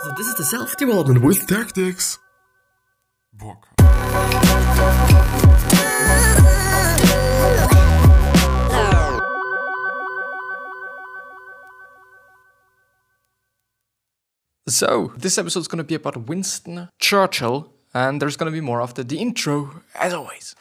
So this is the self-development with tactics. Bock. So, this episode is going to be about Winston Churchill, and there's going to be more after the intro, as always.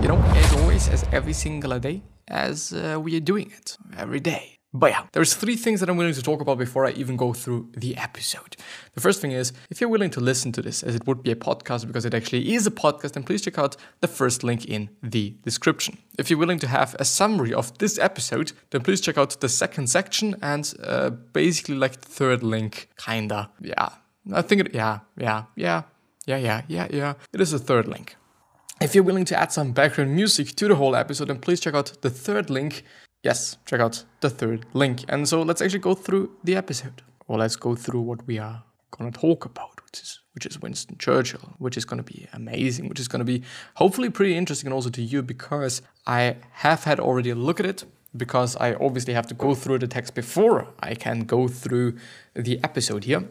You know, as always, as every single day, as uh, we are doing it every day. But yeah, there's three things that I'm willing to talk about before I even go through the episode. The first thing is, if you're willing to listen to this as it would be a podcast because it actually is a podcast, then please check out the first link in the description. If you're willing to have a summary of this episode, then please check out the second section and uh, basically like the third link, kinda. Yeah, I think it, yeah, yeah, yeah, yeah, yeah, yeah, yeah. It is the third link. If you're willing to add some background music to the whole episode, then please check out the third link yes, check out the third link. And so let's actually go through the episode. Or let's go through what we are going to talk about, which is which is Winston Churchill, which is going to be amazing, which is going to be hopefully pretty interesting and also to you because I have had already a look at it because I obviously have to go through the text before I can go through the episode here.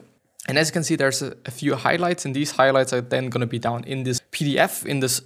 And as you can see, there's a, a few highlights, and these highlights are then going to be down in this PDF, in this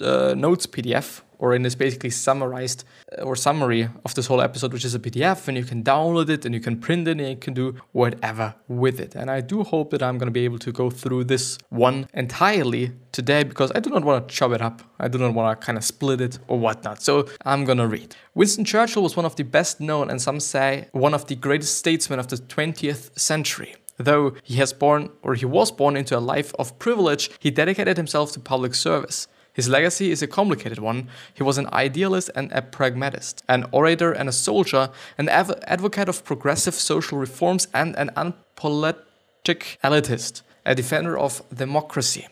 uh, notes PDF or in this basically summarized uh, or summary of this whole episode, which is a PDF, and you can download it and you can print it and you can do whatever with it. And I do hope that I'm going to be able to go through this one entirely today because I do not want to chop it up. I do not want to kind of split it or whatnot. So I'm going to read. Winston Churchill was one of the best known and some say one of the greatest statesmen of the 20th century. Though he has born or he was born into a life of privilege, he dedicated himself to public service. His legacy is a complicated one. He was an idealist and a pragmatist, an orator and a soldier, an av- advocate of progressive social reforms, and an unpolitic elitist, a defender of democracy.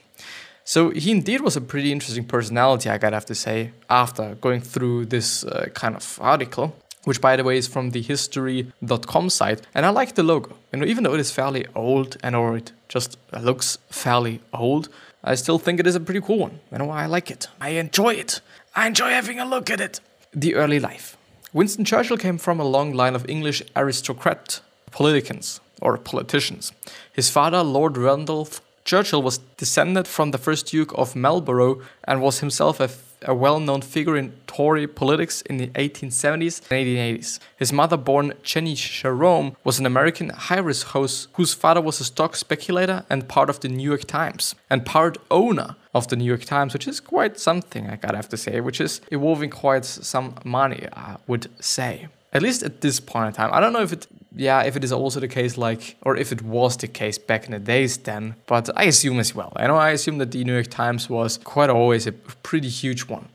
So he indeed was a pretty interesting personality, I gotta have to say, after going through this uh, kind of article which by the way is from the history.com site. And I like the logo. You know, even though it is fairly old and or it just looks fairly old, I still think it is a pretty cool one. You know, why I like it. I enjoy it. I enjoy having a look at it. The early life. Winston Churchill came from a long line of English aristocrat politicians or politicians. His father, Lord Randolph Churchill, was descended from the first Duke of Marlborough and was himself a a well known figure in Tory politics in the 1870s and 1880s. His mother, born Jennie Jerome, was an American high risk host whose father was a stock speculator and part of the New York Times, and part owner of the New York Times, which is quite something, I gotta have to say, which is evolving quite some money, I would say. At least at this point in time. I don't know if it yeah, if it is also the case, like, or if it was the case back in the days then, but I assume as well. I know I assume that the New York Times was quite always a pretty huge one.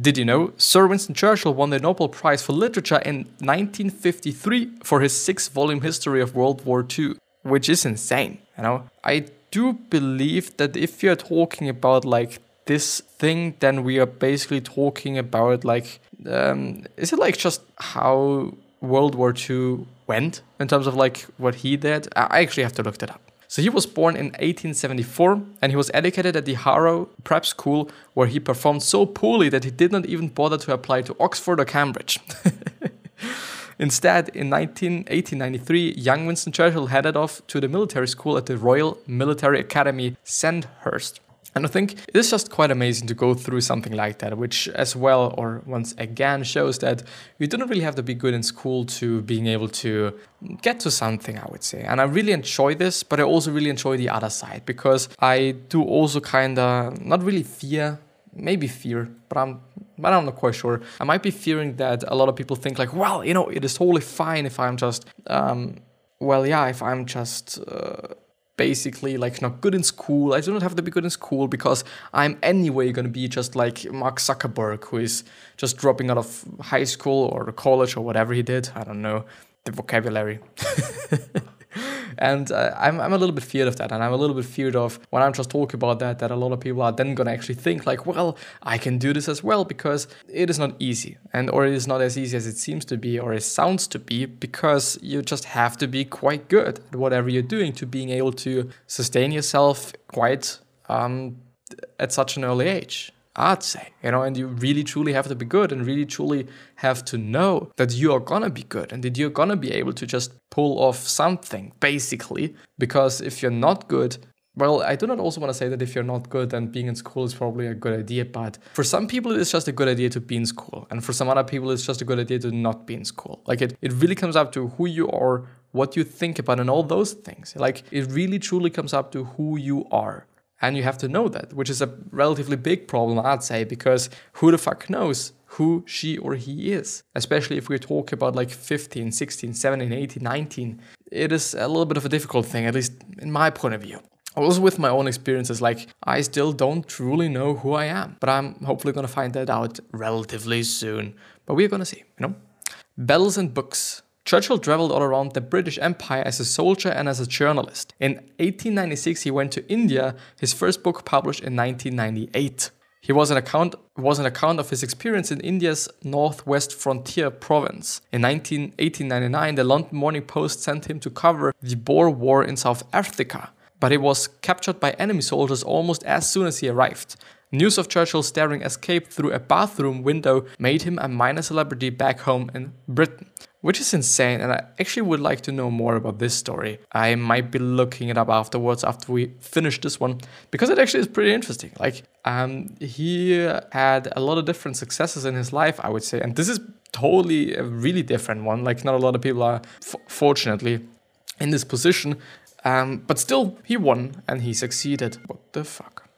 Did you know Sir Winston Churchill won the Nobel Prize for Literature in 1953 for his six volume history of World War II, which is insane. You know, I do believe that if you're talking about like this thing, then we are basically talking about like, um, is it like just how World War II went in terms of like what he did. I actually have to look that up. So he was born in 1874 and he was educated at the Harrow Prep School where he performed so poorly that he did not even bother to apply to Oxford or Cambridge. Instead, in 19, 1893, young Winston Churchill headed off to the military school at the Royal Military Academy, Sandhurst. And I think it is just quite amazing to go through something like that, which as well, or once again, shows that you don't really have to be good in school to being able to get to something, I would say. And I really enjoy this, but I also really enjoy the other side because I do also kind of not really fear, maybe fear, but I'm but I'm not quite sure. I might be fearing that a lot of people think like, well, you know, it is totally fine if I'm just, um, well, yeah, if I'm just. Uh, basically like not good in school. I do not have to be good in school because I'm anyway going to be just like Mark Zuckerberg, who is just dropping out of high school or college or whatever he did. I don't know the vocabulary. And uh, I'm, I'm a little bit feared of that. And I'm a little bit feared of when I'm just talking about that, that a lot of people are then going to actually think, like, well, I can do this as well because it is not easy. And or it is not as easy as it seems to be or it sounds to be because you just have to be quite good at whatever you're doing to being able to sustain yourself quite um, at such an early age. I'd say, you know, and you really truly have to be good and really truly have to know that you are gonna be good and that you're gonna be able to just pull off something, basically. Because if you're not good, well, I do not also want to say that if you're not good, then being in school is probably a good idea. But for some people, it's just a good idea to be in school. And for some other people, it's just a good idea to not be in school. Like it, it really comes up to who you are, what you think about, and all those things. Like it really truly comes up to who you are. And you have to know that, which is a relatively big problem, I'd say, because who the fuck knows who she or he is? Especially if we talk about like 15, 16, 17, 18, 19. It is a little bit of a difficult thing, at least in my point of view. Also, with my own experiences, like I still don't truly know who I am, but I'm hopefully gonna find that out relatively soon. But we're gonna see, you know? Bells and books. Churchill traveled all around the British Empire as a soldier and as a journalist. In 1896, he went to India, his first book published in 1998. He was an account was an account of his experience in India's northwest frontier province. In 19, 1899, the London Morning Post sent him to cover the Boer War in South Africa, but he was captured by enemy soldiers almost as soon as he arrived. News of Churchill's daring escape through a bathroom window made him a minor celebrity back home in Britain, which is insane. And I actually would like to know more about this story. I might be looking it up afterwards after we finish this one because it actually is pretty interesting. Like, um, he had a lot of different successes in his life, I would say, and this is totally a really different one. Like, not a lot of people are, fortunately, in this position. Um, but still, he won and he succeeded. What the fuck?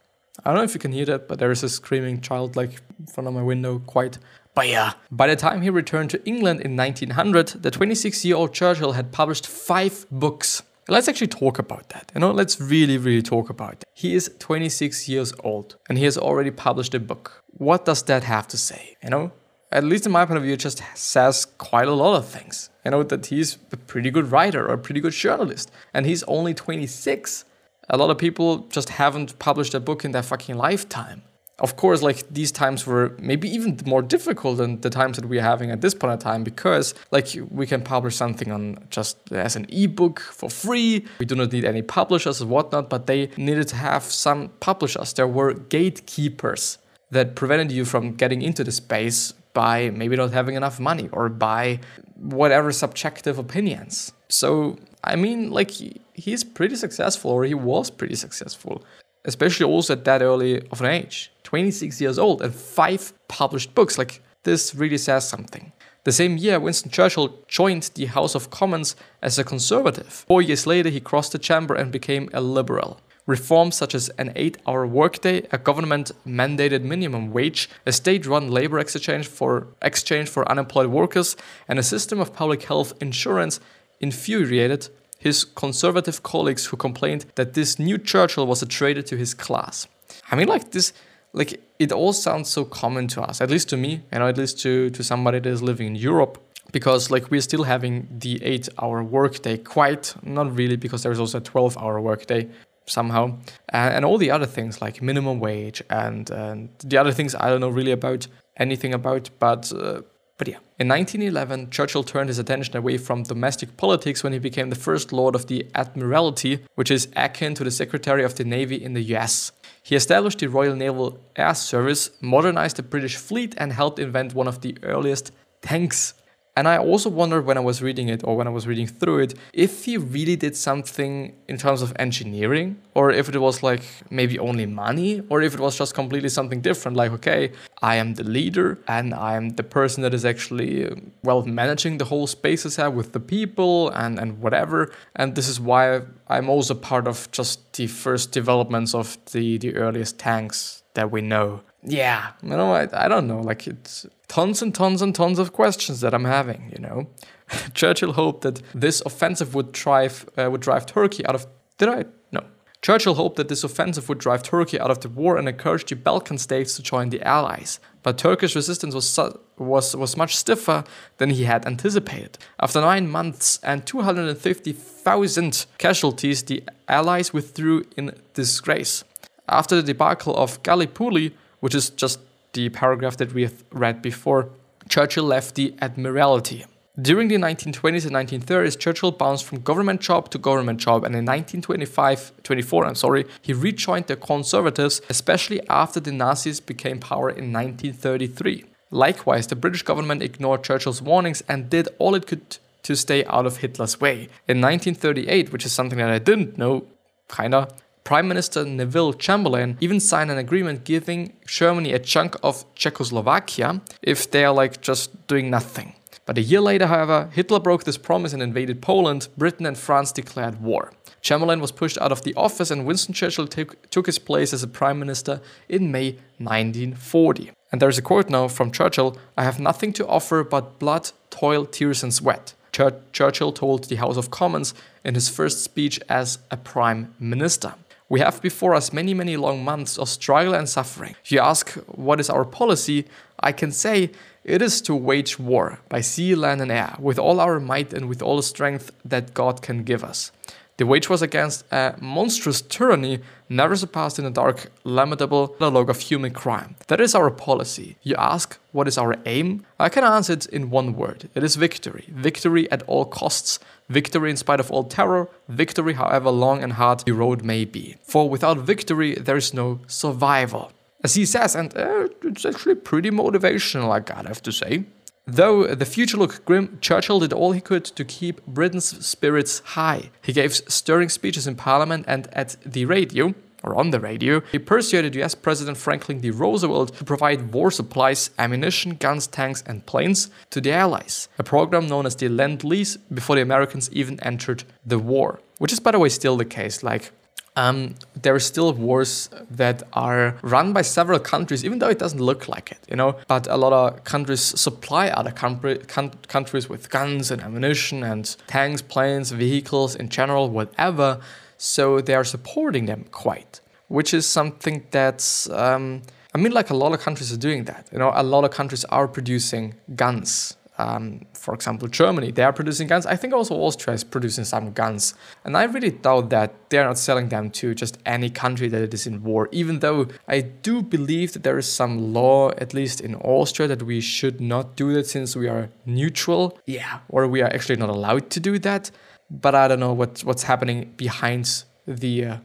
I don't know if you can hear that, but there is a screaming child like in front of my window, quite. Yeah, by the time he returned to England in 1900, the 26 year old Churchill had published five books. Let's actually talk about that. You know, let's really, really talk about that. He is 26 years old and he has already published a book. What does that have to say? You know, at least in my point of view, it just says quite a lot of things. You know, that he's a pretty good writer or a pretty good journalist, and he's only 26. A lot of people just haven't published a book in their fucking lifetime. Of course, like these times were maybe even more difficult than the times that we're having at this point in time because, like, we can publish something on just as an ebook for free. We do not need any publishers or whatnot, but they needed to have some publishers. There were gatekeepers that prevented you from getting into the space by maybe not having enough money or by whatever subjective opinions. So, I mean, like, he's pretty successful, or he was pretty successful, especially also at that early of an age 26 years old and five published books. Like, this really says something. The same year, Winston Churchill joined the House of Commons as a conservative. Four years later, he crossed the chamber and became a liberal. Reforms such as an eight hour workday, a government mandated minimum wage, a state run labor exchange for, exchange for unemployed workers, and a system of public health insurance infuriated his conservative colleagues who complained that this new Churchill was a traitor to his class. I mean, like this, like it all sounds so common to us, at least to me, know, at least to, to somebody that is living in Europe because like we're still having the eight hour workday quite not really because there's also a 12 hour workday somehow and, and all the other things like minimum wage and, and the other things i don't know really about anything about but uh, but yeah. In 1911 churchill turned his attention away from domestic politics when he became the first lord of the admiralty which is akin to the secretary of the navy in the us he established the royal naval air service modernized the british fleet and helped invent one of the earliest tanks and I also wondered when I was reading it or when I was reading through it if he really did something in terms of engineering or if it was like maybe only money or if it was just completely something different. Like, okay, I am the leader and I am the person that is actually, uh, well, managing the whole spaces here with the people and, and whatever. And this is why I'm also part of just the first developments of the, the earliest tanks that we know. Yeah, you know, I, I don't know. Like, it's tons and tons and tons of questions that I'm having, you know. Churchill hoped that this offensive would drive uh, would drive Turkey out of Did I? No. Churchill hoped that this offensive would drive Turkey out of the war and encourage the Balkan states to join the Allies. But Turkish resistance was, su- was, was much stiffer than he had anticipated. After nine months and 250,000 casualties, the Allies withdrew in disgrace. After the debacle of Gallipoli, which is just the paragraph that we have read before, Churchill left the Admiralty. During the 1920s and 1930s, Churchill bounced from government job to government job, and in 1925-24, I'm sorry, he rejoined the Conservatives, especially after the Nazis became power in 1933. Likewise, the British government ignored Churchill's warnings and did all it could to stay out of Hitler's way. In 1938, which is something that I didn't know, kinda, Prime Minister Neville Chamberlain even signed an agreement giving Germany a chunk of Czechoslovakia if they are like just doing nothing. But a year later, however, Hitler broke this promise and invaded Poland. Britain and France declared war. Chamberlain was pushed out of the office, and Winston Churchill took, took his place as a prime minister in May 1940. And there's a quote now from Churchill I have nothing to offer but blood, toil, tears, and sweat. Chur- Churchill told the House of Commons in his first speech as a prime minister. We have before us many, many long months of struggle and suffering. If you ask what is our policy, I can say it is to wage war by sea, land, and air with all our might and with all the strength that God can give us. The wage was against a monstrous tyranny never surpassed in the dark, lamentable catalogue of human crime. That is our policy. You ask, what is our aim? I can answer it in one word. It is victory. Victory at all costs. Victory in spite of all terror. Victory however long and hard the road may be. For without victory, there is no survival. As he says, and uh, it's actually pretty motivational, I gotta have to say. Though the future looked grim, Churchill did all he could to keep Britain's spirits high. He gave stirring speeches in Parliament and at the radio, or on the radio, he persuaded US President Franklin D. Roosevelt to provide war supplies, ammunition, guns, tanks, and planes to the Allies, a program known as the Lend Lease before the Americans even entered the war. Which is, by the way, still the case. Like, um, there are still wars that are run by several countries, even though it doesn't look like it, you know. But a lot of countries supply other countries with guns and ammunition and tanks, planes, vehicles in general, whatever. So they are supporting them quite, which is something that's. Um, I mean, like a lot of countries are doing that. You know, a lot of countries are producing guns um, for example, Germany, they are producing guns. I think also Austria is producing some guns. And I really doubt that they're not selling them to just any country that is in war, even though I do believe that there is some law, at least in Austria, that we should not do that since we are neutral. Yeah, or we are actually not allowed to do that. But I don't know what, what's happening behind the. Uh,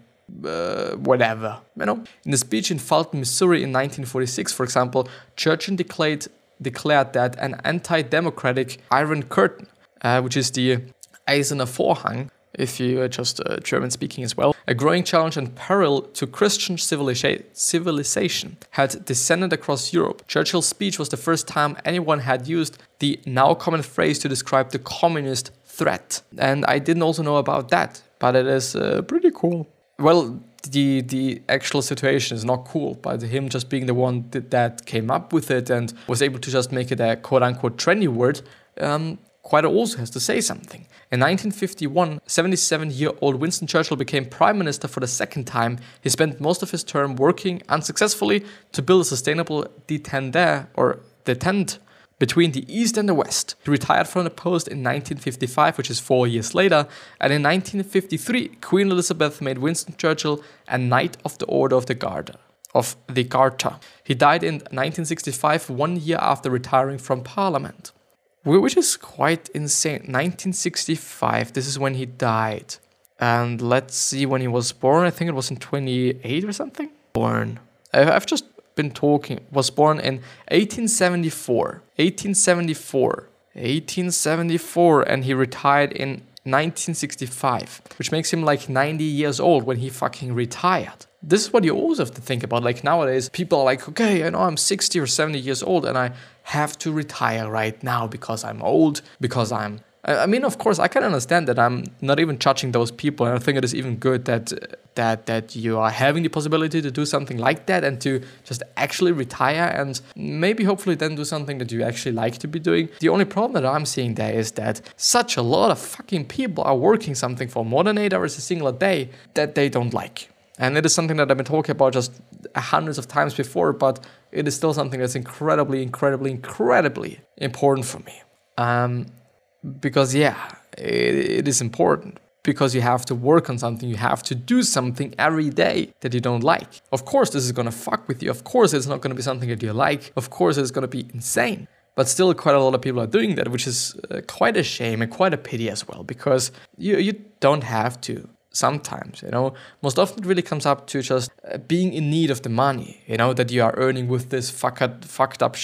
uh, whatever, you know. In the speech in Fulton, Missouri in 1946, for example, Churchill declared declared that an anti democratic Iron Curtain, uh, which is the Eiserne Vorhang, if you are just uh, German speaking as well, a growing challenge and peril to Christian civilization had descended across Europe. Churchill's speech was the first time anyone had used the now common phrase to describe the communist threat. And I didn't also know about that, but it is uh, pretty cool. Well, the the actual situation is not cool, but him just being the one that, that came up with it and was able to just make it a quote unquote trendy word, um, quite also has to say something. In 1951, 77 year old Winston Churchill became Prime Minister for the second time. He spent most of his term working unsuccessfully to build a sustainable détente or détente between the East and the West. He retired from the post in 1955, which is four years later, and in 1953, Queen Elizabeth made Winston Churchill a Knight of the Order of the Garter. Of the Garter. He died in 1965, one year after retiring from Parliament, which is quite insane. 1965, this is when he died. And let's see when he was born. I think it was in 28 or something. Born. I've just been talking was born in 1874. 1874. 1874 and he retired in 1965, which makes him like 90 years old when he fucking retired. This is what you always have to think about. Like nowadays, people are like, okay, I know I'm 60 or 70 years old and I have to retire right now because I'm old, because I'm I mean, of course, I can understand that. I'm not even judging those people, and I think it is even good that uh, that that you are having the possibility to do something like that and to just actually retire and maybe hopefully then do something that you actually like to be doing. The only problem that I'm seeing there is that such a lot of fucking people are working something for more than eight hours a single day that they don't like. And it is something that I've been talking about just hundreds of times before, but it is still something that's incredibly, incredibly, incredibly important for me. Um, because yeah it, it is important because you have to work on something you have to do something every day that you don't like. Of course this is to fuck with you. Of course it's not to be something that you like. Of course it's to be insane. But still, quite a lot of people are doing that, which is uh, quite a shame and quite a pity as well, because you, you don't have to sometimes you know most often it really comes up to just uh, being in need of the money you know that you are earning with this fucked, fucked up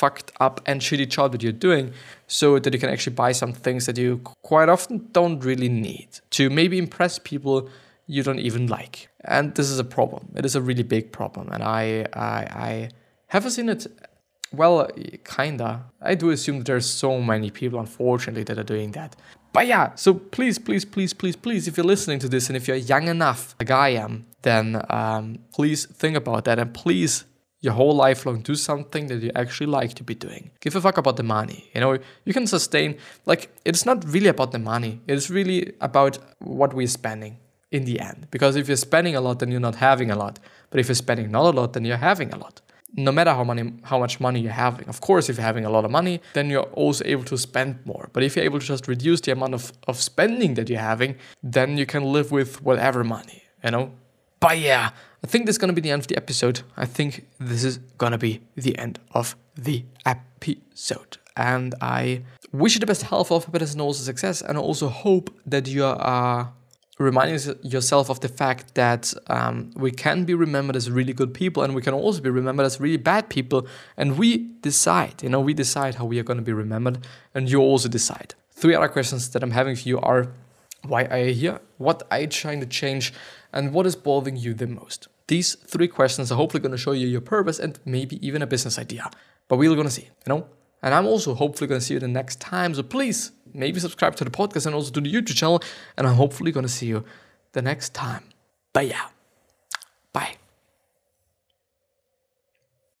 fucked up and shitty job that you're doing so that you can actually buy some things that you quite often don't really need to maybe impress people you don't even like and this is a problem it is a really big problem and i i, I haven't seen it well, kinda. I do assume there's so many people, unfortunately, that are doing that. But yeah, so please, please, please, please, please, if you're listening to this and if you're young enough, like I am, then um, please think about that and please, your whole life long, do something that you actually like to be doing. Give a fuck about the money. You know, you can sustain, like, it's not really about the money, it's really about what we're spending in the end. Because if you're spending a lot, then you're not having a lot. But if you're spending not a lot, then you're having a lot no matter how how much money you're having of course if you're having a lot of money then you're also able to spend more. But if you're able to just reduce the amount of, of spending that you're having then you can live with whatever money you know? But yeah i think this is gonna be the end of the episode. I think this is gonna be the end of the episode. And i wish you the best health of happiness and also success and I also hope that you are reminding yourself of the fact that um, we can be remembered as really good people and we can also be remembered as really bad people. And we decide you know we decide how we are going to be remembered and you also decide. Three other questions that i'm having for you are why are you here? What are you trying to change? And what is bothering you the most? These three questions are hopefully going to show you your purpose and maybe even a business idea. But we're going to see you know and i'm also hopefully going to see you the next time so please maybe subscribe to the podcast and also to the YouTube channel. And I'm hopefully going to see you the next time. But yeah, bye.